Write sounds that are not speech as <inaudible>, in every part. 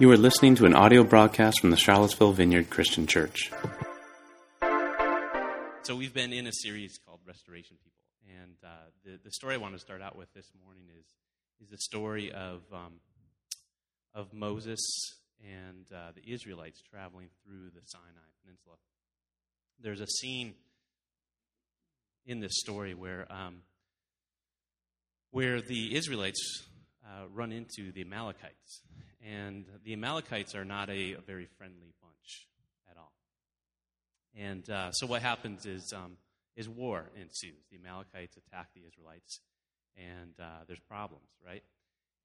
You are listening to an audio broadcast from the Charlottesville Vineyard Christian Church. So we've been in a series called Restoration People, and uh, the the story I want to start out with this morning is is the story of um, of Moses and uh, the Israelites traveling through the Sinai Peninsula. There's a scene in this story where um, where the Israelites uh, run into the Amalekites, and the Amalekites are not a, a very friendly bunch at all. And uh, so what happens is um, is war ensues. The Amalekites attack the Israelites, and uh, there's problems, right?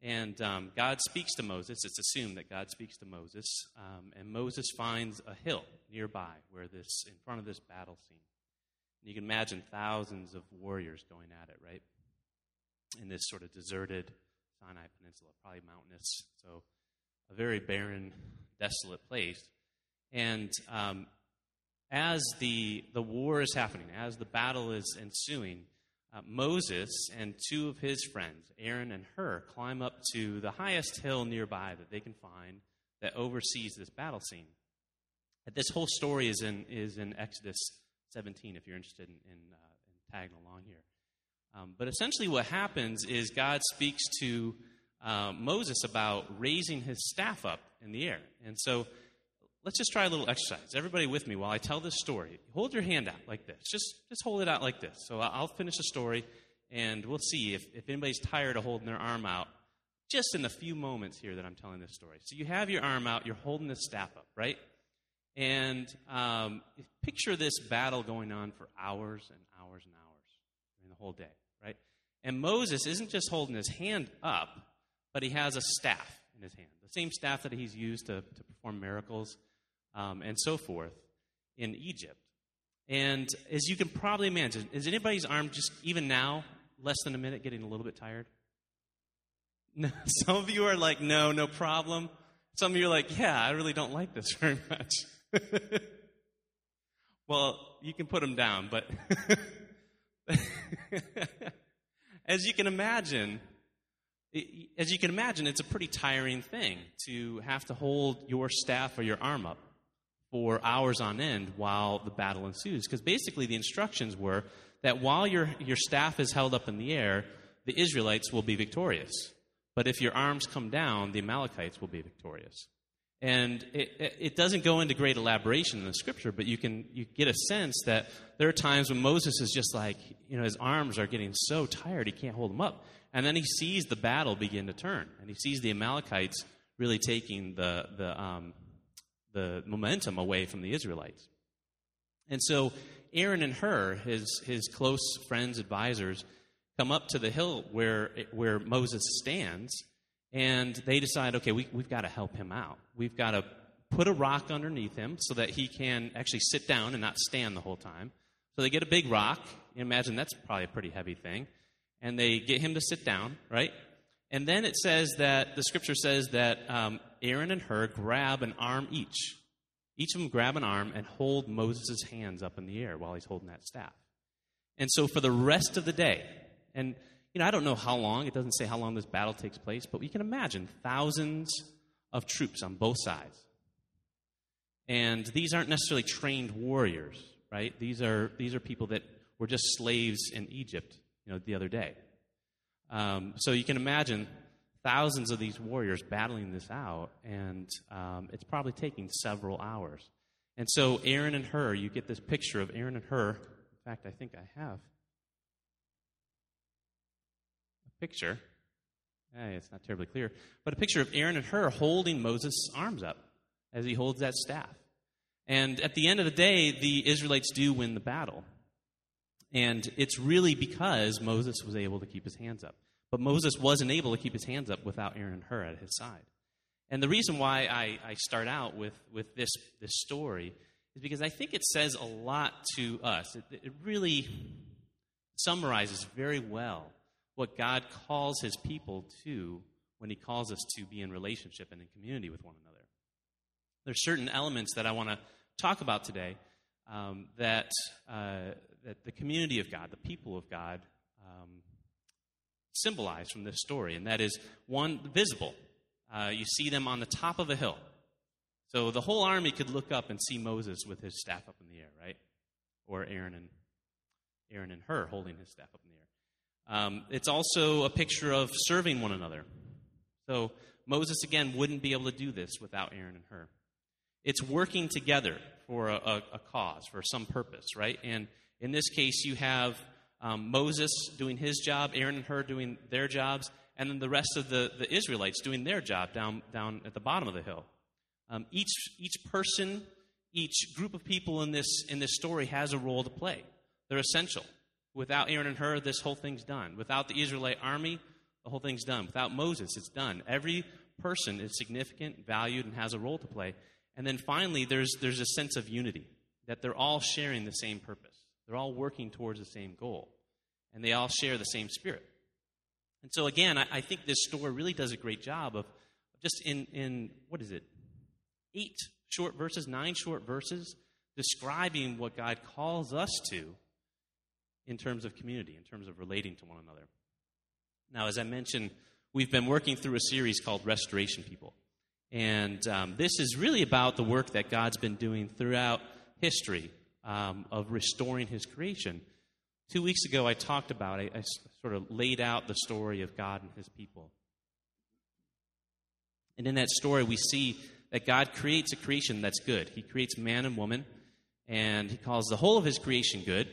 And um, God speaks to Moses. It's assumed that God speaks to Moses, um, and Moses finds a hill nearby where this, in front of this battle scene. And you can imagine thousands of warriors going at it, right? In this sort of deserted Sinai Peninsula, probably mountainous, so a very barren, desolate place. And um, as the the war is happening, as the battle is ensuing, uh, Moses and two of his friends, Aaron and Hur, climb up to the highest hill nearby that they can find that oversees this battle scene. This whole story is in, is in Exodus 17, if you're interested in, in, uh, in tagging along here. Um, but essentially, what happens is God speaks to uh, Moses about raising his staff up in the air. And so let's just try a little exercise. Everybody with me while I tell this story. Hold your hand out like this. Just, just hold it out like this. So I'll finish the story, and we'll see if, if anybody's tired of holding their arm out just in the few moments here that I'm telling this story. So you have your arm out, you're holding the staff up, right? And um, picture this battle going on for hours and hours and hours during the whole day? And Moses isn't just holding his hand up, but he has a staff in his hand, the same staff that he's used to, to perform miracles um, and so forth in Egypt. And as you can probably imagine, is anybody's arm just even now, less than a minute, getting a little bit tired? <laughs> No, some of you are like, no, no problem. Some of you are like, yeah, I really don't like this <laughs> very much. <laughs> well, you can put them down, but as you can imagine, as you can imagine, it's a pretty tiring thing to have to hold your staff or your arm up for hours on end while the battle ensues. Because basically, the instructions were that while your, your staff is held up in the air, the Israelites will be victorious. But if your arms come down, the Amalekites will be victorious. And it, it doesn't go into great elaboration in the scripture, but you can you get a sense that there are times when Moses is just like, you know, his arms are getting so tired he can't hold them up. And then he sees the battle begin to turn, and he sees the Amalekites really taking the, the, um, the momentum away from the Israelites. And so Aaron and Hur, his, his close friends, advisors, come up to the hill where, where Moses stands, and they decide, okay, we, we've got to help him out. We've got to put a rock underneath him so that he can actually sit down and not stand the whole time. So they get a big rock. Imagine that's probably a pretty heavy thing. And they get him to sit down, right? And then it says that the scripture says that um, Aaron and Hur grab an arm each. Each of them grab an arm and hold Moses' hands up in the air while he's holding that staff. And so for the rest of the day, and you know, I don't know how long, it doesn't say how long this battle takes place, but we can imagine thousands of troops on both sides. And these aren't necessarily trained warriors, right? These are, these are people that were just slaves in Egypt, you know, the other day. Um, so you can imagine thousands of these warriors battling this out, and um, it's probably taking several hours. And so Aaron and Hur, you get this picture of Aaron and Hur. In fact, I think I have picture. Hey, it's not terribly clear, but a picture of Aaron and Hur holding Moses' arms up as he holds that staff. And at the end of the day, the Israelites do win the battle. And it's really because Moses was able to keep his hands up. But Moses wasn't able to keep his hands up without Aaron and Hur at his side. And the reason why I, I start out with, with this, this story is because I think it says a lot to us. It, it really summarizes very well what God calls his people to when he calls us to be in relationship and in community with one another. There's certain elements that I want to talk about today um, that, uh, that the community of God, the people of God, um, symbolized from this story, and that is one, visible. uh, you see them on the top of a hill. So the whole army could look up and see Moses with his staff up in the air, right? Or Aaron and Aaron and Hur holding his staff up in the air. Um, it's also a picture of serving one another. So Moses again wouldn't be able to do this without Aaron and Hur. It's working together for a, a, a cause, for some purpose, right? And in this case, you have um, Moses doing his job, Aaron and Hur doing their jobs, and then the rest of the, the Israelites doing their job down, down at the bottom of the hill. Um, each, each person, each group of people in this, in this story has a role to play. They're essential. Without Aaron and Hur, this whole thing's done. Without the Israelite army, the whole thing's done. Without Moses, it's done. Every person is significant, valued, and has a role to play. And then finally, there's, there's a sense of unity, that they're all sharing the same purpose. They're all working towards the same goal. And they all share the same spirit. And so, again, I, I think this story really does a great job of just in, in, what is it, eight short verses, nine short verses, describing what God calls us to in terms of community, in terms of relating to one another. Now, as I mentioned, we've been working through a series called Restoration People. And um, this is really about the work that God's been doing throughout history um, of restoring his creation. Two weeks ago, I talked about. I sort of laid out the story of God and his people. And in that story, we see that God creates a creation that's good. He creates man and woman, and he calls the whole of his creation good.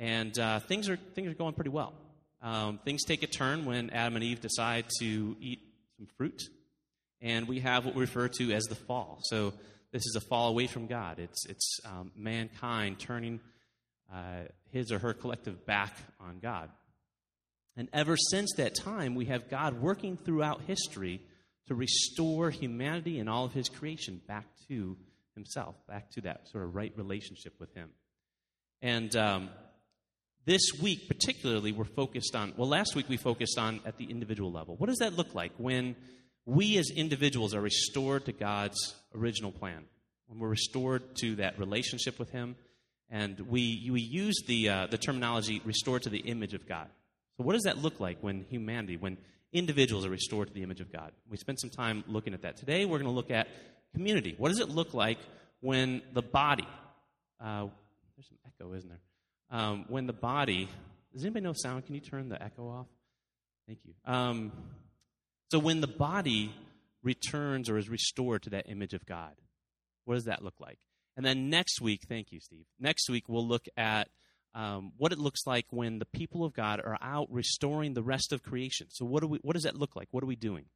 And uh, things, are, things are going pretty well. Um, things take a turn when Adam and Eve decide to eat some fruit, and we have what we refer to as the fall. So this is a fall away from God. It's, it's um, mankind turning uh, his or her collective back on God. And ever since that time, we have God working throughout history to restore humanity and all of his creation back to himself, back to that sort of right relationship with him. And um, this week, particularly, we're focused on, well, last week we focused on at the individual level. What does that look like when we as individuals are restored to God's original plan? When we're restored to that relationship with Him, and we, we use the, uh, the terminology restored to the image of God. So, what does that look like when humanity, when individuals are restored to the image of God? We spent some time looking at that. Today, we're going to look at community. What does it look like when the body, uh, there's some echo, isn't there? Um, when the body, does anybody know sound? Can you turn the echo off? Thank you. Um, so when the body returns or is restored to that image of God, what does that look like? And then next week, thank you, Steve. Next week, we'll look at um, what it looks like when the people of God are out restoring the rest of creation. So, what, do we, what does that look like? What are we doing?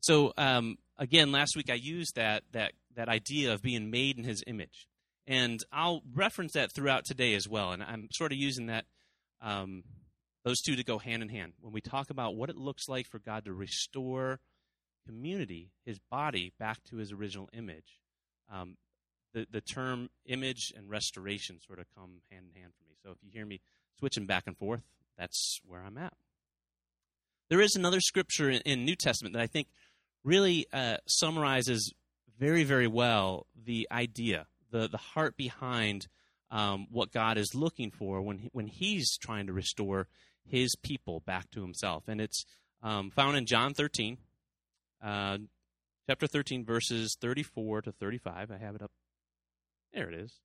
So, um, again, last week I used that, that, that idea of being made in his image. And I'll reference that throughout today as well. And I'm sort of using that, um, those two to go hand in hand. When we talk about what it looks like for God to restore community, his body, back to his original image, um, the, the term image and restoration sort of come hand in hand for me. So if you hear me switching back and forth, that's where I'm at. There is another scripture in, in New Testament that I think really uh, summarizes very, very well the idea the, the heart behind um, what God is looking for when, he, when He's trying to restore His people back to Himself. And it's um, found in John 13, uh, chapter 13, verses 34 to 35. I have it up. There it is.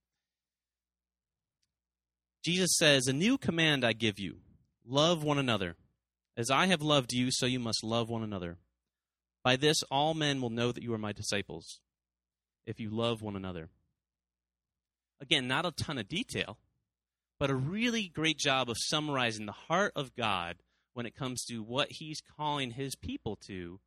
Jesus says, A new command I give you love one another. As I have loved you, so you must love one another. By this, all men will know that you are my disciples, if you love one another. Again, not a ton of detail, but a really great job of summarizing the heart of God when it comes to what He's calling His people to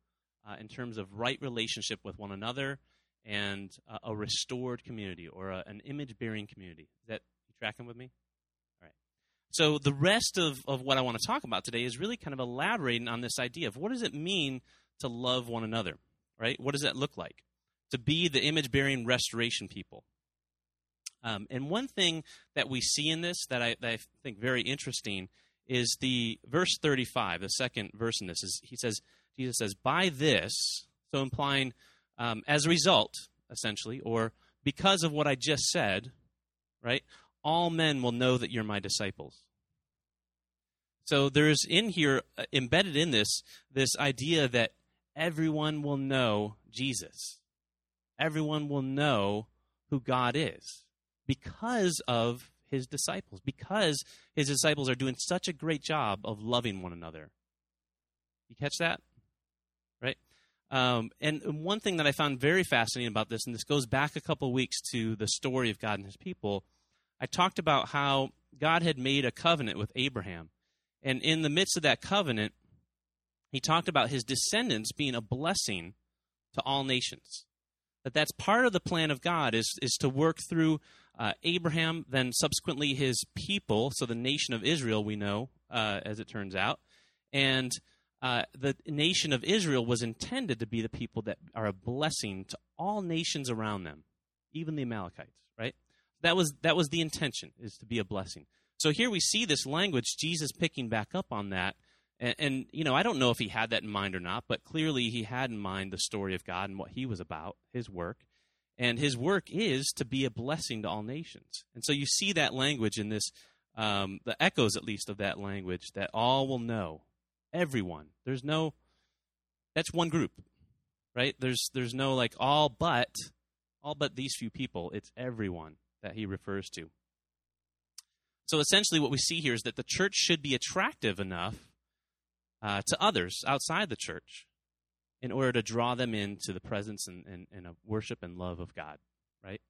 uh, in terms of right relationship with one another and uh, a restored community or a, an image bearing community. Is that you tracking with me? All right. So, the rest of, of what I want to talk about today is really kind of elaborating on this idea of what does it mean to love one another, right? What does that look like? To be the image bearing restoration people. Um, and one thing that we see in this that I, that I, think very interesting is the verse 35, the second verse in this is he says, Jesus says, by this, so implying um, as a result, essentially, or because of what I just said, right, all men will know that you're my disciples. So there's in here uh, embedded in this this idea that everyone will know Jesus. Everyone will know who God is because of his disciples, because his disciples are doing such a great job of loving one another. You catch that? Right? Um, and one thing that I found very fascinating about this, and this goes back a couple weeks to the story of God and his people, I talked about how God had made a covenant with Abraham. And in the midst of that covenant, he talked about his descendants being a blessing to all nations. That that's part of the plan of God is, is to work through uh, Abraham, then subsequently his people, so the nation of Israel, we know, uh, as it turns out. And uh, the nation of Israel was intended to be the people that are a blessing to all nations around them, even the Amalekites, right? That was, that was the intention, is to be a blessing. So here we see this language, Jesus picking back up on that. And, and, you know, I don't know if he had that in mind or not, but clearly he had in mind the story of God and what he was about, his work. And his work is to be a blessing to all nations. And so you see that language in this, um, the echoes at least of that language, that all will know. Everyone. There's no, that's one group, right? There's, there's no like all but, all but these few people. It's everyone that he refers to. So essentially, what we see here is that the church should be attractive enough uh, to others outside the church in order to draw them into the presence and, and, and worship and love of God, right?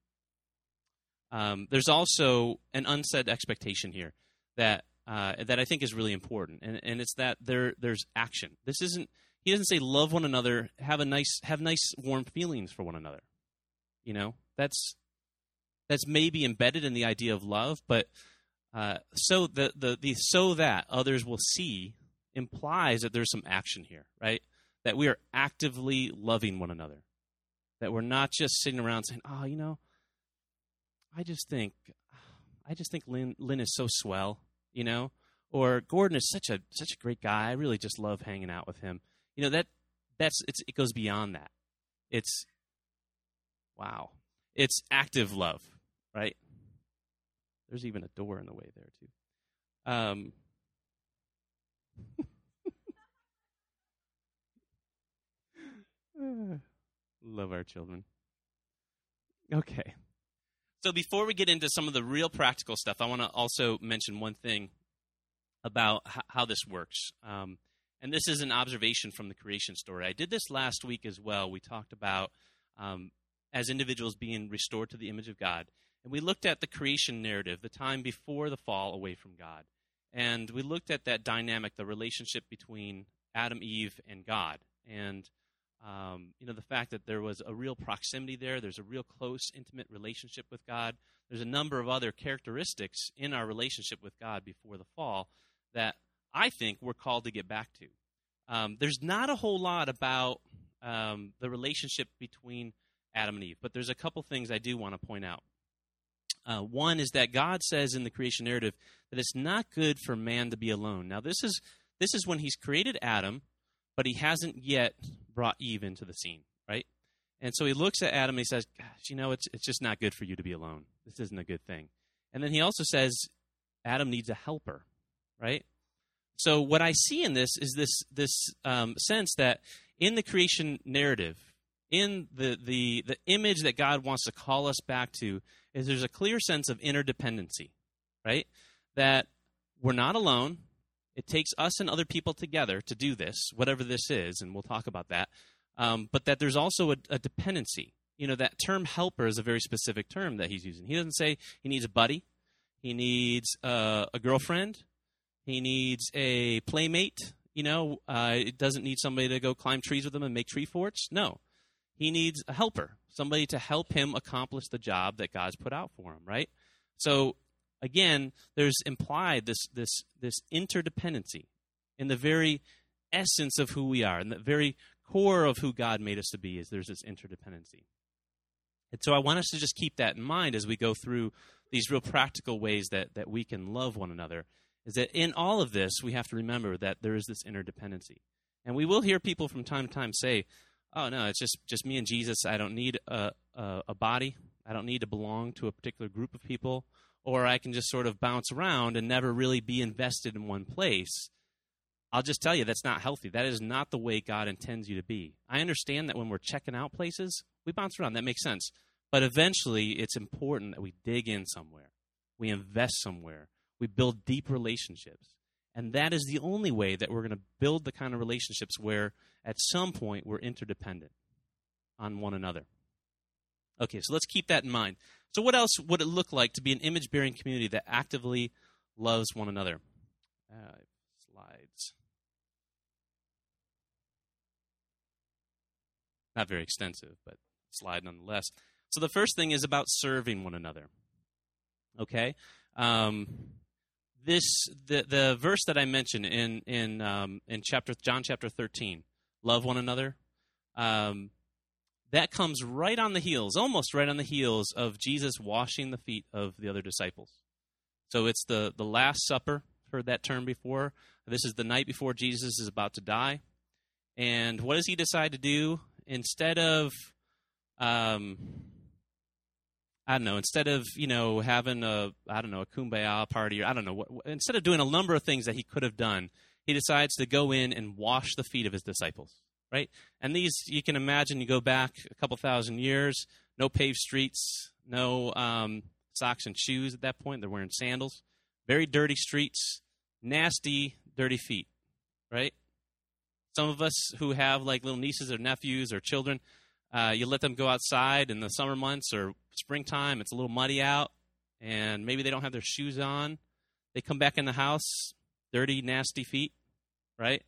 Um, there's also an unsaid expectation here that uh, that I think is really important, and, and it's that there there's action. This isn't he doesn't say love one another, have a nice have nice warm feelings for one another. You know that's that's maybe embedded in the idea of love, but uh, so the, the the so that others will see implies that there's some action here, right? That we are actively loving one another. That we're not just sitting around saying, "Oh, you know, I just think, I just think Lynn, Lynn is so swell," you know, or Gordon is such a such a great guy. I really just love hanging out with him. You know that that's it goes beyond that. It's wow. It's active love, right? There's even a door in the way there too. Um, <laughs> Love our children. Okay. So before we get into some of the real practical stuff, I want to also mention one thing about h- how this works. Um, and this is an observation from the creation story. I did this last week as well. We talked about um, as individuals being restored to the image of God. And we looked at the creation narrative, the time before the fall away from God. And we looked at that dynamic, the relationship between Adam, Eve, and God. And um, you know, the fact that there was a real proximity there, there's a real close, intimate relationship with God. There's a number of other characteristics in our relationship with God before the fall that I think we're called to get back to. Um, there's not a whole lot about um, the relationship between Adam and Eve, but there's a couple things I do want to point out. Uh, one is that God says in the creation narrative that it's not good for man to be alone. Now, this is this is when He's created Adam, but He hasn't yet brought Eve into the scene, right? And so He looks at Adam and He says, "Gosh, you know, it's it's just not good for you to be alone. This isn't a good thing." And then He also says, "Adam needs a helper," right? So what I see in this is this this um, sense that in the creation narrative, in the, the the image that God wants to call us back to, is there's a clear sense of interdependency, right? That we're not alone. It takes us and other people together to do this, whatever this is, and we'll talk about that. Um, but that there's also a, a, dependency. You know, that term helper is a very specific term that he's using. He doesn't say he needs a buddy, he needs uh, a girlfriend, he needs a playmate. You know, uh, it doesn't need somebody to go climb trees with him and make tree forts. No, he needs a helper, somebody to help him accomplish the job that God's put out for him, right? So again, there's implied this this this interdependency in the very essence of who we are, in the very core of who God made us to be, is there's this interdependency. And so I want us to just keep that in mind as we go through these real practical ways that, that we can love one another. Is that in all of this, we have to remember that there is this interdependency. And we will hear people from time to time say, oh no, it's just just me and Jesus. I don't need a, a, a body. I don't need to belong to a particular group of people, or I can just sort of bounce around and never really be invested in one place. I'll just tell you that's not healthy. That is not the way God intends you to be. I understand that when we're checking out places, we bounce around. That makes sense. But eventually, it's important that we dig in somewhere, we invest somewhere, we build deep relationships. And that is the only way that we're going to build the kind of relationships where at some point we're interdependent on one another. Okay, so let's keep that in mind. So, what else would it look like to be an image bearing community that actively loves one another? Uh, slides. Not very extensive, but slide nonetheless. So, the first thing is about serving one another. Okay? Um, this the the verse that I mentioned in in um, in chapter John chapter thirteen, love one another. Um, that comes right on the heels, almost right on the heels of Jesus washing the feet of the other disciples. So it's the, the Last Supper. Heard that term before. This is the night before Jesus is about to die. And what does he decide to do? Instead of, um, I don't know, instead of, you know, having a, I don't know, a kumbaya party, or I don't know, what, instead of doing a number of things that he could have done, he decides to go in and wash the feet of his disciples right? And these, you can imagine, you go back a couple thousand years, no paved streets, no um, socks and shoes at that point. They're wearing sandals. Very dirty streets, nasty, dirty feet, right? Some of us who have like little nieces or nephews or children, uh, you let them go outside in the summer months or springtime. It's a little muddy out, and maybe they don't have their shoes on. They come back in the house, dirty, nasty feet, right?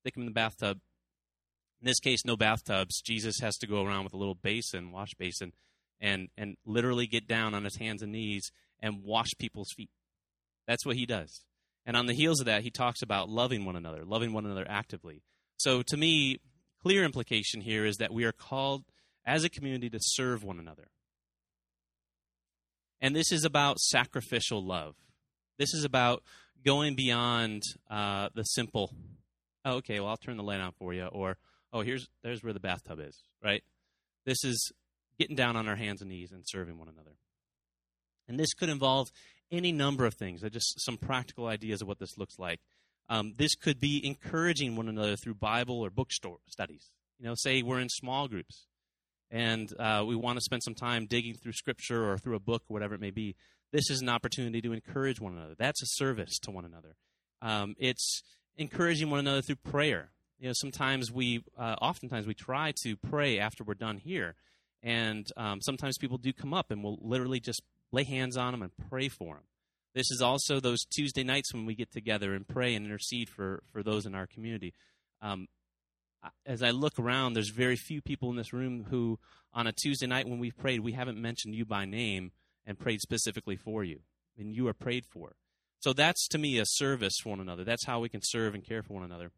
Stick them in the bathtub. In this case, no bathtubs. Jesus has to go around with a little basin, wash basin, and and literally get down on his hands and knees and wash people's feet. That's what he does. And on the heels of that, he talks about loving one another, loving one another actively. So to me, clear implication here is that we are called as a community to serve one another. And this is about sacrificial love. This is about going beyond uh, the simple, oh, okay, well, I'll turn the light on for you, or oh, here's there's where the bathtub is, right? This is getting down on our hands and knees and serving one another. And this could involve any number of things. Just some practical ideas of what this looks like. Um, this could be encouraging one another through Bible or bookstore studies. You know, say we're in small groups and uh, we want to spend some time digging through Scripture or through a book, or whatever it may be. This is an opportunity to encourage one another. That's a service to one another. Um, it's encouraging one another through prayer you know, sometimes we, uh, oftentimes we try to pray after we're done here, and um, sometimes people do come up and we'll literally just lay hands on them and pray for them. This is also those Tuesday nights when we get together and pray and intercede for, for those in our community. Um, as I look around, there's very few people in this room who, on a Tuesday night when we've prayed, we haven't mentioned you by name and prayed specifically for you, and you are prayed for. So that's to me a service for one another. That's how we can serve and care for one another.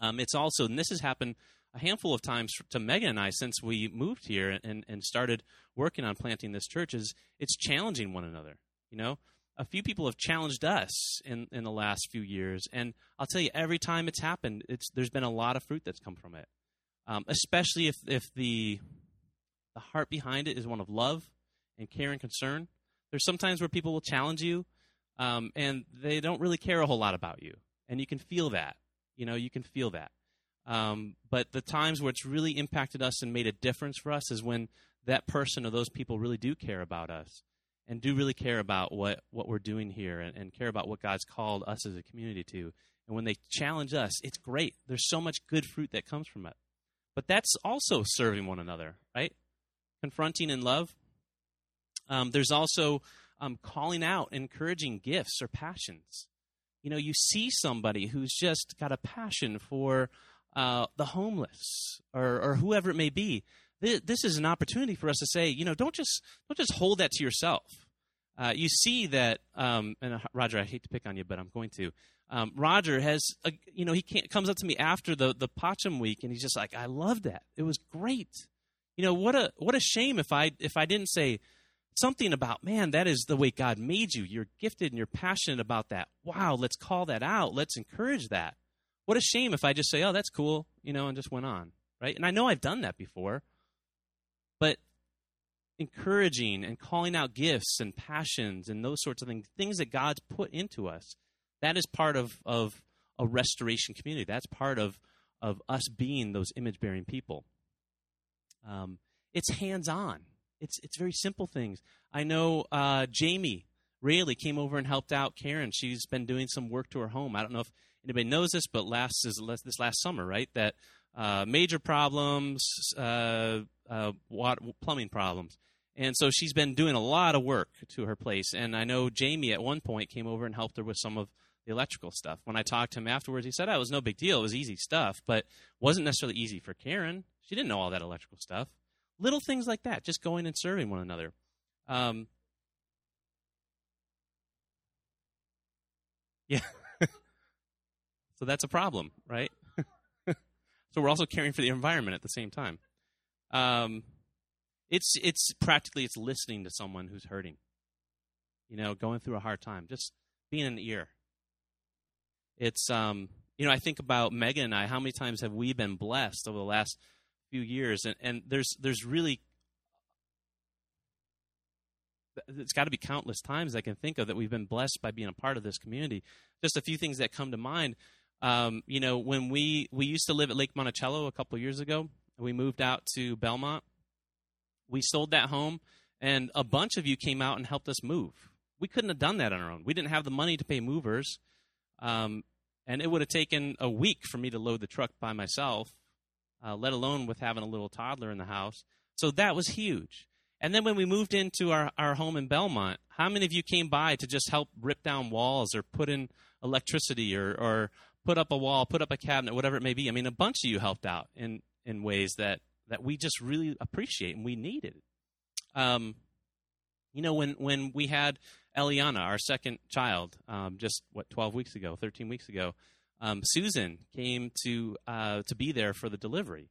Um, it's also, and this has happened a handful of times to Megan and I since we moved here and, and started working on planting this church, is it's challenging one another. You know, a few people have challenged us in, in the last few years, and I'll tell you, every time it's happened, it's there's been a lot of fruit that's come from it. Um, especially if if the the heart behind it is one of love and care and concern. There's sometimes where people will challenge you, um, and they don't really care a whole lot about you, and you can feel that. You know, you can feel that. Um, but the times where it's really impacted us and made a difference for us is when that person or those people really do care about us and do really care about what, what we're doing here and, and care about what God's called us as a community to. And when they challenge us, it's great. There's so much good fruit that comes from it. But that's also serving one another, right? Confronting in love. Um, there's also um, calling out, encouraging gifts or passions you know, you see somebody who's just got a passion for uh, the homeless or, or whoever it may be. This, this is an opportunity for us to say, you know, don't just don't just hold that to yourself. Uh, you see that, um, and uh, Roger, I hate to pick on you, but I'm going to. Um, Roger has, a, you know, he comes up to me after the the PACEM week, and he's just like, "I love that. It was great." You know, what a what a shame if I if I didn't say, something about, man, that is the way God made you. You're gifted and you're passionate about that. Wow, let's call that out. Let's encourage that. What a shame if I just say, oh, that's cool, you know, and just went on, right? And I know I've done that before, but encouraging and calling out gifts and passions and those sorts of things, things that God's put into us. That is part of, of a restoration community. That's part of, of us being those image bearing people. Um, it's hands on. It's it's very simple things. I know uh, Jamie Rayleigh came over and helped out Karen. She's been doing some work to her home. I don't know if anybody knows this, but last is this last summer, right? That uh, major problems, uh, uh, water, plumbing problems. And so she's been doing a lot of work to her place. And I know Jamie at one point came over and helped her with some of the electrical stuff. When I talked to him afterwards, he said, oh, it was no big deal. It was easy stuff, but wasn't necessarily easy for Karen. She didn't know all that electrical stuff. Little things like that, just going and serving one another. Um, <laughs> yeah. so that's a problem, right? <laughs> so we're also caring for the environment at the same time. Um, it's it's practically it's listening to someone who's hurting. You know, going through a hard time, just being an ear. It's um, you know, I think about Megan and I. How many times have we been blessed over the last few years? And and there's there's really it's got to be countless times I can think of that we've been blessed by being a part of this community. Just a few things that come to mind. Um, you know, when we we used to live at Lake Monticello a couple years ago, we moved out to Belmont. We sold that home, and a bunch of you came out and helped us move. We couldn't have done that on our own. We didn't have the money to pay movers, um, and it would have taken a week for me to load the truck by myself, uh, let alone with having a little toddler in the house. So that was huge. And then when we moved into our, our home in Belmont, how many of you came by to just help rip down walls or put in electricity or, or put up a wall, put up a cabinet, whatever it may be? I mean, a bunch of you helped out in, in ways that, that we just really appreciate and we needed. Um, you know, when, when we had Eliana, our second child, um, just what, 12 weeks ago, 13 weeks ago, um, Susan came to, uh, to be there for the delivery.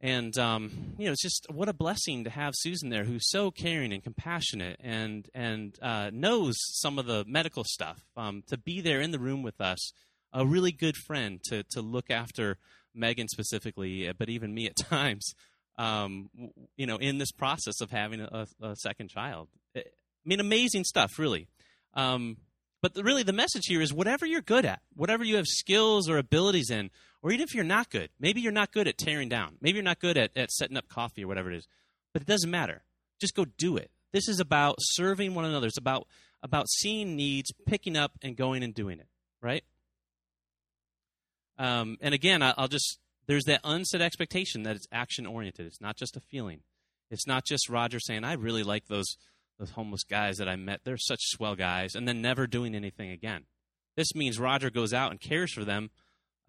And um, you know, it's just what a blessing to have Susan there, who's so caring and compassionate, and and uh, knows some of the medical stuff. Um, to be there in the room with us, a really good friend to to look after Megan specifically, uh, but even me at <laughs> times. Um, you know, in this process of having a, a second child, I mean, amazing stuff, really. Um, but the, really, the message here is whatever you're good at, whatever you have skills or abilities in, or even if you're not good, maybe you're not good at tearing down, maybe you're not good at, at setting up coffee or whatever it is, but it doesn't matter. Just go do it. This is about serving one another. It's about about seeing needs, picking up, and going and doing it. Right. Um, and again, I, I'll just there's that unset expectation that it's action oriented. It's not just a feeling. It's not just Roger saying, "I really like those those homeless guys that I met. They're such swell guys," and then never doing anything again. This means Roger goes out and cares for them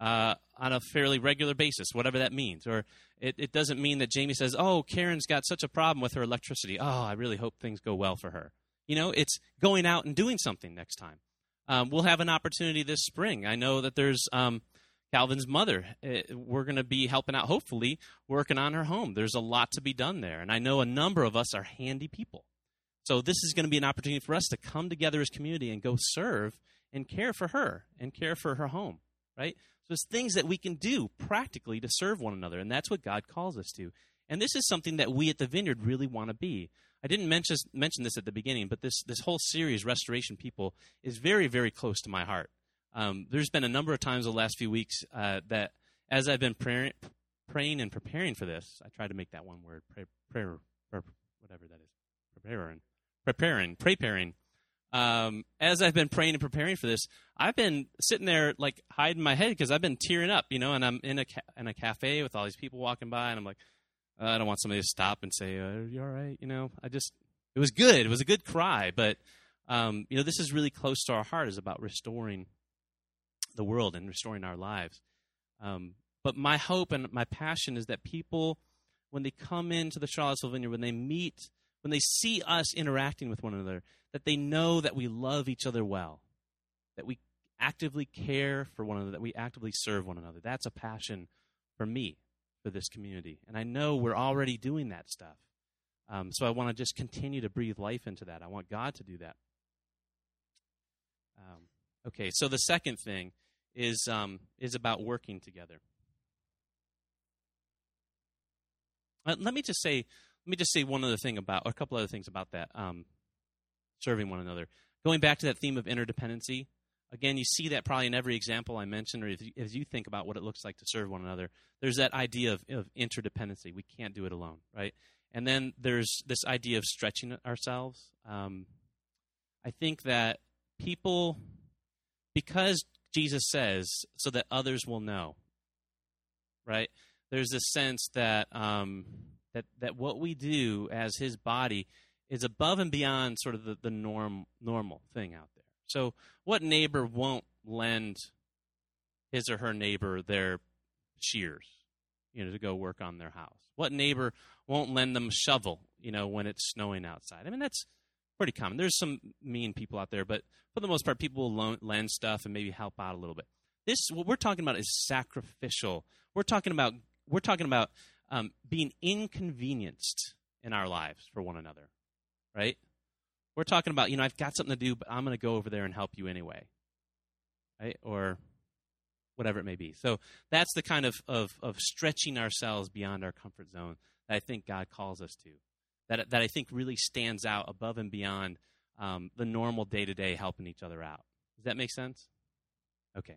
uh, on a fairly regular basis, whatever that means. Or it, it doesn't mean that Jamie says, "Oh, Karen's got such a problem with her electricity. Oh, I really hope things go well for her." You know, it's going out and doing something next time. Um, we'll have an opportunity this spring. I know that there's um, Calvin's mother. Uh, we're going to be helping out, hopefully, working on her home. There's a lot to be done there. And I know a number of us are handy people. So this is going to be an opportunity for us to come together as community and go serve and care for her and care for her home, right? So it's things that we can do practically to serve one another, and that's what God calls us to. And this is something that we at the Vineyard really want to be. I didn't mention mention this at the beginning, but this this whole series, Restoration People, is very very close to my heart. Um, there's been a number of times the last few weeks uh, that, as I've been praying, and preparing for this, I try to make that one word, pray, prayer, or whatever that is, preparing, preparing, preparing um, as I've been praying and preparing for this, I've been sitting there like hiding my head because I've been tearing up, you know, and I'm in a ca- in a cafe with all these people walking by, and I'm like, uh, I don't want somebody to stop and say, uh, "Are you all right?" You know, I just it was good. It was a good cry, but um, you know, this is really close to our heart. is about restoring the world and restoring our lives. Um, but my hope and my passion is that people, when they come into the Charlottesville Vineyard, when they meet, when they see us interacting with one another, that they know that we love each other well, that we actively care for one another, that we actively serve one another. That's a passion for me, for this community. And I know we're already doing that stuff. Um, so I want to just continue to breathe life into that. I want God to do that. Um, okay, so the second thing is um, is about working together. Uh, let me just say let me just say one other thing about, or a couple other things about that, um, serving one another. Going back to that theme of interdependency, again, you see that probably in every example I mentioned, or you, as you think about what it looks like to serve one another, there's that idea of, of interdependency. We can't do it alone, right? And then there's this idea of stretching ourselves. Um, I think that people, because Jesus says, so that others will know, right? There's this sense that um, that that what we do as His body is above and beyond sort of the, the norm normal thing out there. So, what neighbor won't lend his or her neighbor their shears, you know, to go work on their house? What neighbor won't lend them a shovel, you know, when it's snowing outside? I mean, that's pretty common. There's some mean people out there, but for the most part, people will lend stuff and maybe help out a little bit. This what we're talking about is sacrificial. We're talking about we're talking about um, being inconvenienced in our lives for one another, right? We're talking about you know I've got something to do, but I'm going to go over there and help you anyway, right? Or whatever it may be. So that's the kind of, of, of stretching ourselves beyond our comfort zone that I think God calls us to that that I think really stands out above and beyond um, the normal day to day helping each other out. Does that make sense? Okay.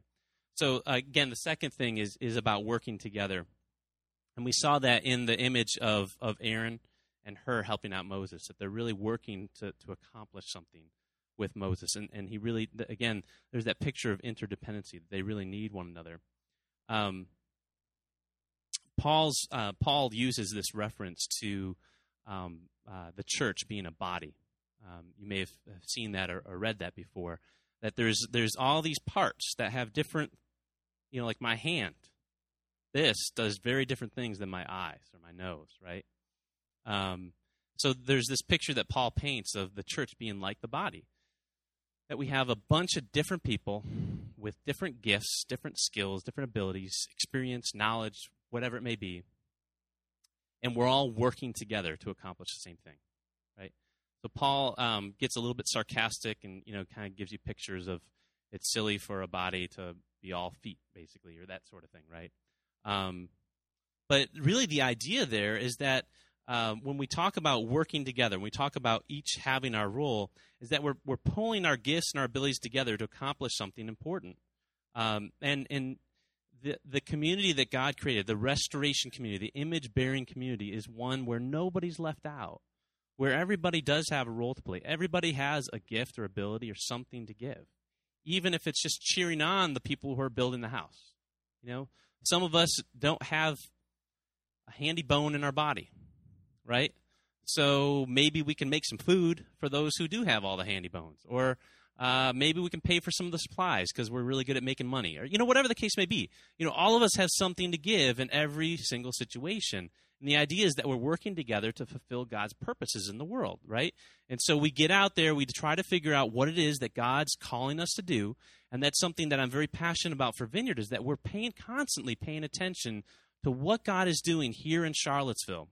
So uh, again, the second thing is is about working together, and we saw that in the image of of Aaron and Hur helping out Moses that they're really working to to accomplish something with Moses, and and he really again there's that picture of interdependency. They really need one another. Um, Paul's uh, Paul uses this reference to um, uh, the church being a body. Um, you may have seen that or, or, read that before. That there's there's all these parts that have different, you know, like my hand. This does very different things than my eyes or my nose, right? Um, so there's this picture that Paul paints of the church being like the body. That we have a bunch of different people with different gifts, different skills, different abilities, experience, knowledge, whatever it may be, and we're all working together to accomplish the same thing, right? So Paul um, gets a little bit sarcastic and you know kind of gives you pictures of it's silly for a body to be all feet, basically, or that sort of thing, right? Um, but really, the idea there is that um, when we talk about working together, when we talk about each having our role, is that we're we're pulling our gifts and our abilities together to accomplish something important. Um, and and the, the community that God created, the restoration community, the image bearing community, is one where nobody's left out, where everybody does have a role to play. Everybody has a gift or ability or something to give, even if it's just cheering on the people who are building the house. You know, some of us don't have a handy bone in our body, right? So maybe we can make some food for those who do have all the handy bones, or uh, maybe we can pay for some of the supplies because we're really good at making money, or you know, whatever the case may be. You know, all of us have something to give in every single situation. And the idea is that we're working together to fulfill God's purposes in the world, right? And so we get out there, we try to figure out what it is that God's calling us to do, and that's something that I'm very passionate about for Vineyard is that we're paying constantly paying attention to what God is doing here in Charlottesville.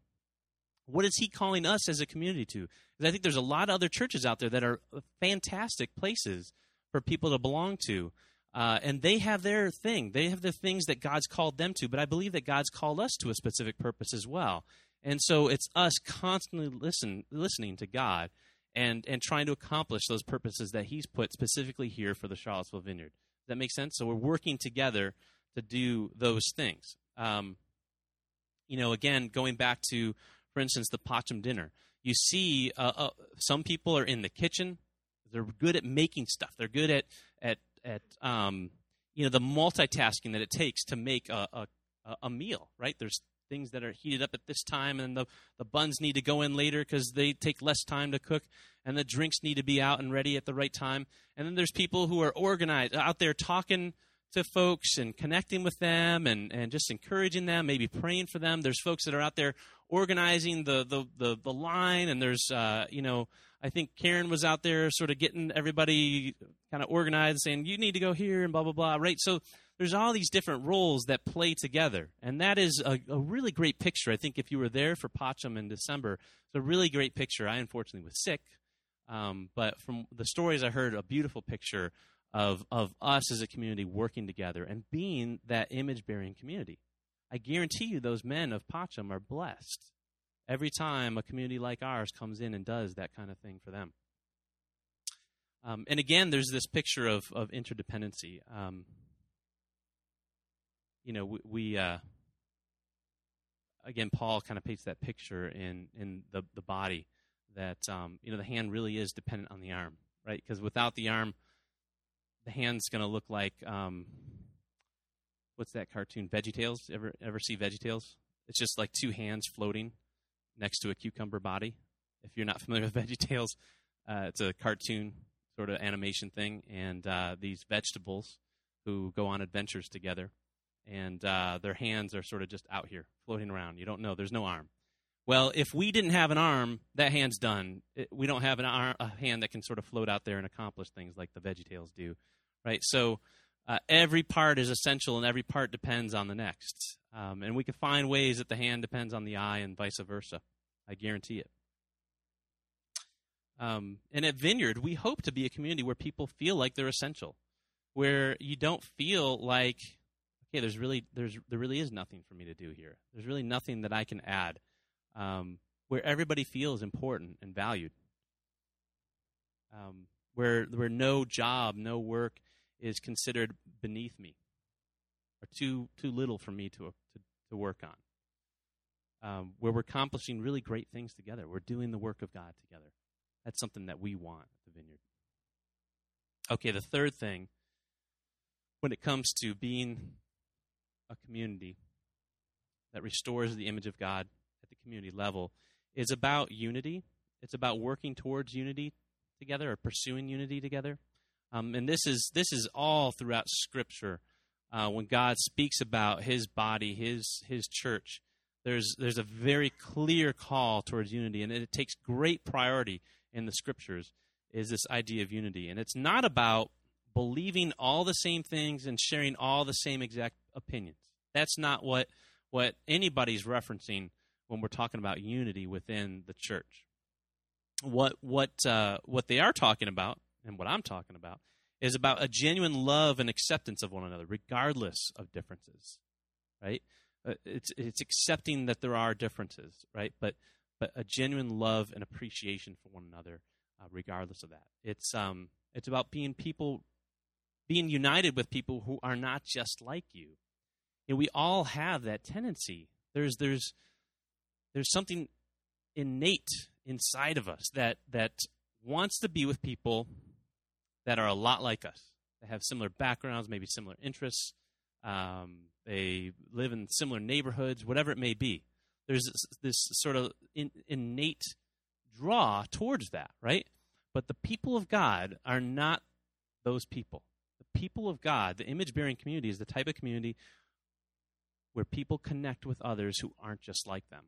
What is He calling us as a community to? Because I think there's a lot of other churches out there that are fantastic places for people to belong to. Uh, and they have their thing. They have the things that God's called them to. But I believe that God's called us to a specific purpose as well. And so it's us constantly listen, listening to God and, and trying to accomplish those purposes that He's put specifically here for the Charlottesville Vineyard. Does that make sense? So we're working together to do those things. Um, you know, again, going back to, for instance, the PACEM dinner you see uh, uh, some people are in the kitchen. They're good at making stuff. They're good at at at um, you know the multitasking that it takes to make a, a, a meal. Right? There's things that are heated up at this time, and the the buns need to go in later because they take less time to cook, and the drinks need to be out and ready at the right time. And then there's people who are organized out there talking to folks and connecting with them and, and just encouraging them, maybe praying for them. There's folks that are out there organizing the, the, the, the line, and there's, uh, you know, I think Karen was out there sort of getting everybody kind of organized, saying, you need to go here and blah, blah, blah, right? So there's all these different roles that play together. And that is a, a really great picture. I think if you were there for PACEM in December, it's a really great picture. I unfortunately was sick. Um, but from the stories I heard, a beautiful picture of, of us as a community working together and being that image bearing community. I guarantee you those men of PACEM are blessed every time a community like ours comes in and does that kind of thing for them. Um, and again, there's this picture of, of interdependency. Um, you know, we, we uh, again, Paul kind of paints that picture in, in the, the body that, um, you know, the hand really is dependent on the arm, right? Because without the arm, the hand's going to look like, um, what's that cartoon? VeggieTales. Ever, ever see VeggieTales? It's just like two hands floating next to a cucumber body. If you're not <laughs> familiar with VeggieTales, uh, it's a cartoon sort of animation thing, and uh, these vegetables who go on adventures together, and uh, their hands are sort of just out here floating around. You don't know. There's no arm. Well, if we didn't have an arm, that hand's done. It, we don't have an arm, a hand that can sort of float out there and accomplish things like the VeggieTales do, right? So uh, every part is essential, and every part depends on the next. Um, and we can find ways that the hand depends on the eye, and vice versa. I guarantee it. Um, and at Vineyard, we hope to be a community where people feel like they're essential, where you don't feel like, okay, there's really there's there really is nothing for me to do here. There's really nothing that I can add. Um, where everybody feels important and valued. Um, where where no job, no work is considered beneath me, or too too little for me to to, to work on. Um, where we're accomplishing really great things together. We're doing the work of God together. That's something that we want at the vineyard. Okay, the third thing, when it comes to being a community that restores the image of God at the community level, is about unity. It's about working towards unity together or pursuing unity together. Um, and this is this is all throughout Scripture. Uh, when God speaks about His body, His His church, there's there's a very clear call towards unity, and it takes great priority in the scriptures is this idea of unity. And it's not about believing all the same things and sharing all the same exact opinions. That's not what what anybody's referencing when we're talking about unity within the church. What what uh, what they are talking about, and what I'm talking about, is about a genuine love and acceptance of one another, regardless of differences. Right? Uh, it's it's accepting that there are differences, right? But but a genuine love and appreciation for one another, uh, regardless of that. It's um, it's about being people, being united with people who are not just like you. And we all have that tendency. There's there's there's something innate inside of us that that wants to be with people that are a lot like us, They have similar backgrounds, maybe similar interests. Um, they live in similar neighborhoods, whatever it may be there's this, this sort of in, innate draw towards that, right? But the people of God are not those people. The people of God, the image bearing community, is the type of community where people connect with others who aren't just like them,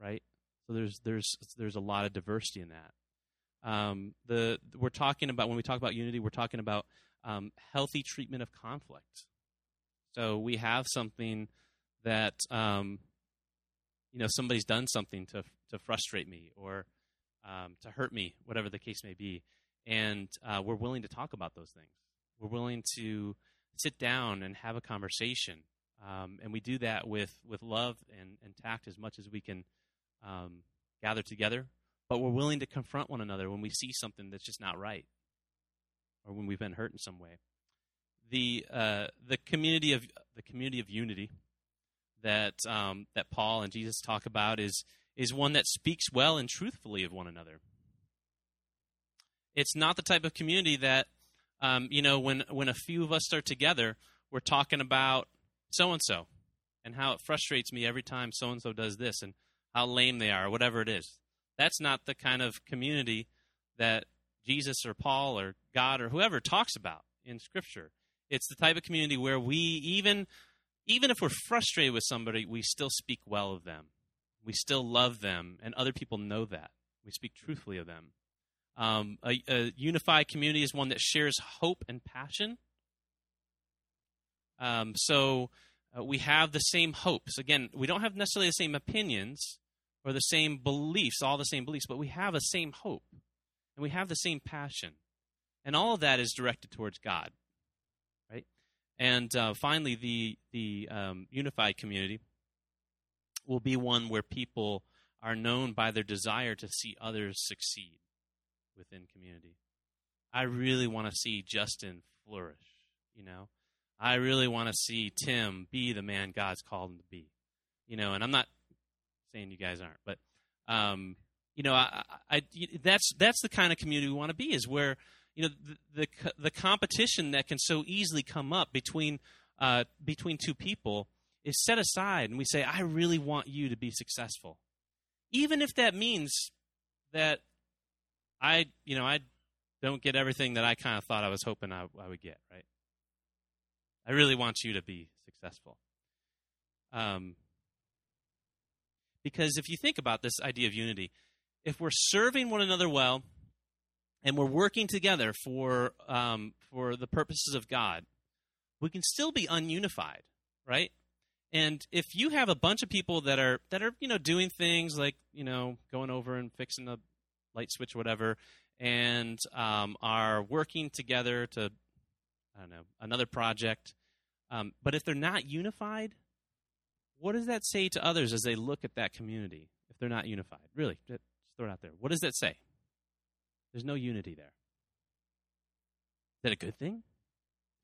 right? So there's there's there's a lot of diversity in that. Um, the we're talking about when we talk about unity, we're talking about um, healthy treatment of conflict. So we have something that um, you know somebody's done something to to frustrate me or um, to hurt me, whatever the case may be, and uh, we're willing to talk about those things. We're willing to sit down and have a conversation, um, and we do that with with love and, and tact as much as we can um, gather together. But we're willing to confront one another when we see something that's just not right, or when we've been hurt in some way. The uh, the community of the community of unity that um, that Paul and Jesus talk about is is one that speaks well and truthfully of one another. It's not the type of community that um, you know when when a few of us are together, we're talking about so and so and how it frustrates me every time so and so does this and how lame they are or whatever it is. That's not the kind of community that Jesus or Paul or God or whoever talks about in Scripture. It's the type of community where we even even if we're frustrated with somebody, we still speak well of them. We still love them, and other people know that. We speak truthfully of them. Um, a, a, unified community is one that shares hope and passion. Um, so uh, we have the same hopes. Again, we don't have necessarily the same opinions or the same beliefs, all the same beliefs, but we have a same hope and we have the same passion. And all of that is directed towards God. Right? And uh, finally, the the um, unified community will be one where people are known by their desire to see others succeed within community. I really want to see Justin flourish, you know. I really want to see Tim be the man God's called him to be. You know, and I'm not saying you guys aren't, but um, you know, I, I, that's that's the kind of community we want to be. Is where you know the, the, the competition that can so easily come up between uh, between two people is set aside, and we say, "I really want you to be successful," even if that means that I, you know, I don't get everything that I kind of thought I was hoping I, I would get. Right? I really want you to be successful. Um, because if you think about this idea of unity, if we're serving one another well and we're working together for um, for the purposes of God, we can still be ununified, right? And if you have a bunch of people that are that are you know doing things like you know going over and fixing a light switch or whatever, and um, are working together to I don't know another project, um, but if they're not unified, what does that say to others as they look at that community if they're not unified? Really, just throw it out there. What does that say? There's no unity there. Is that a good thing?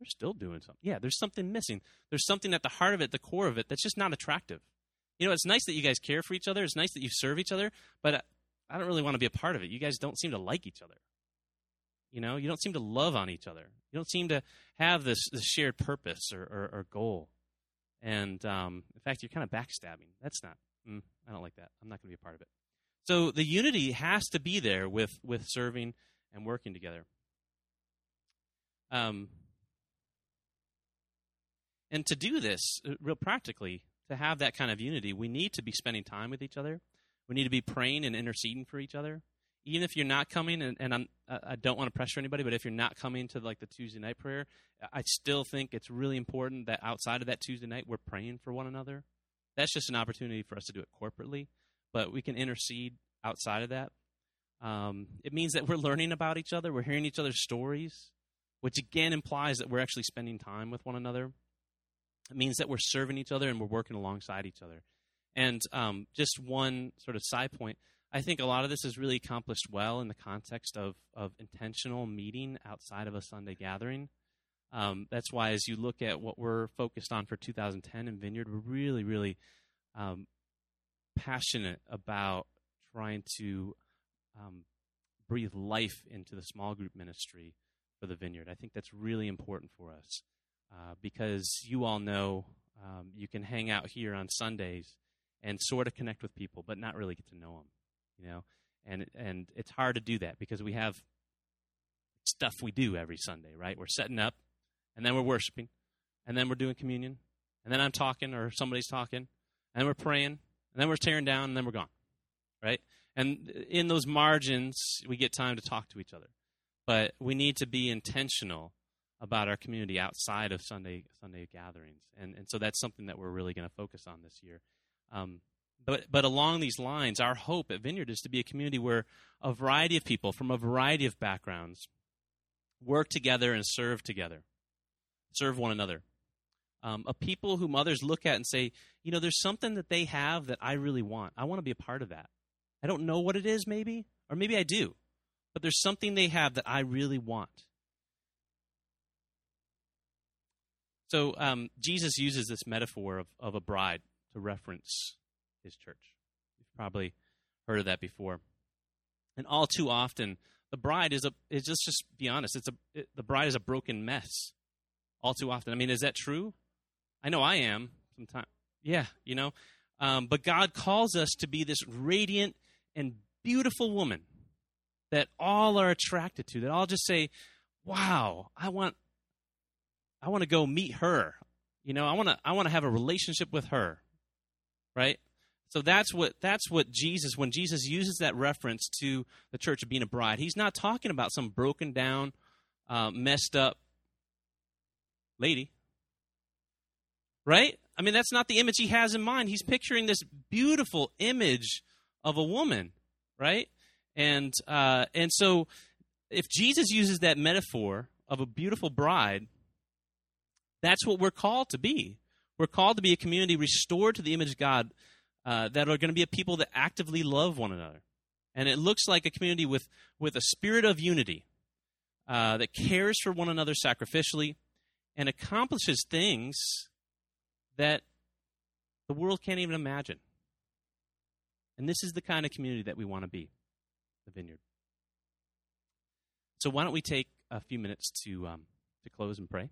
They're still doing something. Yeah, there's something missing. There's something at the heart of it, the core of it, that's just not attractive. You know, it's nice that you guys care for each other. It's nice that you serve each other, but uh, I don't really want to be a part of it. You guys don't seem to like each other. You know, you don't seem to love on each other. You don't seem to have this, this shared purpose or, or, or goal. And um, in fact, you're kind of backstabbing. That's not. Mm, I don't like that. I'm not going to be a part of it. So the unity has to be there with with serving and working together. Um, and to do this, uh, real practically, to have that kind of unity, we need to be spending time with each other. We need to be praying and interceding for each other even if you're not coming, and, and I'm, I don't want to pressure anybody, but if you're not coming to like the Tuesday night prayer, I still think it's really important that outside of that Tuesday night, we're praying for one another. That's just an opportunity for us to do it corporately, but we can intercede outside of that. Um, it means that we're learning about each other, we're hearing each other's stories, which again implies that we're actually spending time with one another. It means that we're serving each other and we're working alongside each other. And um, just one sort of side point I think a lot of this is really accomplished well in the context of, of intentional meeting outside of a Sunday gathering. Um, that's why, as you look at what we're focused on for 2010 in Vineyard, we're really, really um, passionate about trying to um, breathe life into the small group ministry for the Vineyard. I think that's really important for us uh, because you all know um, you can hang out here on Sundays and sort of connect with people, but not really get to know them you know, and and it's hard to do that because we have stuff we do every Sunday, right? We're setting up, and then we're worshiping, and then we're doing communion, and then I'm talking or somebody's talking, and we're praying, and then we're tearing down, and then we're gone, right? And in those margins, we get time to talk to each other, but we need to be intentional about our community outside of Sunday Sunday gatherings, and and so that's something that we're really going to focus on this year. Um, but, but along these lines, our hope at Vineyard is to be a community where a variety of people from a variety of backgrounds work together and serve together, serve one another. Um, a people whom others look at and say, you know, there's something that they have that I really want. I want to be a part of that. I don't know what it is, maybe, or maybe I do, but there's something they have that I really want. So um, Jesus uses this metaphor of, of a bride to reference his church. You've probably heard of that before. And all too often, the bride is a is just just be honest. It's a it, the bride is a broken mess. All too often. I mean, is that true? I know I am sometimes. Yeah, you know. Um, but God calls us to be this radiant and beautiful woman that all are attracted to. That all just say, "Wow, I want, I want to go meet her." You know, I want to, I want to have a relationship with her, right? So that's what that's what Jesus when Jesus uses that reference to the church of being a bride, he's not talking about some broken down, uh, messed up lady, right? I mean, that's not the image he has in mind. He's picturing this beautiful image of a woman, right? And uh, and so, if Jesus uses that metaphor of a beautiful bride, that's what we're called to be. We're called to be a community restored to the image of God uh, that are going to be a people that actively love one another. And it looks like a community with, with a spirit of unity uh, that cares for one another sacrificially and accomplishes things that the world can't even imagine. And this is the kind of community that we want to be, the vineyard. So why don't we take a few minutes to um, to close and pray?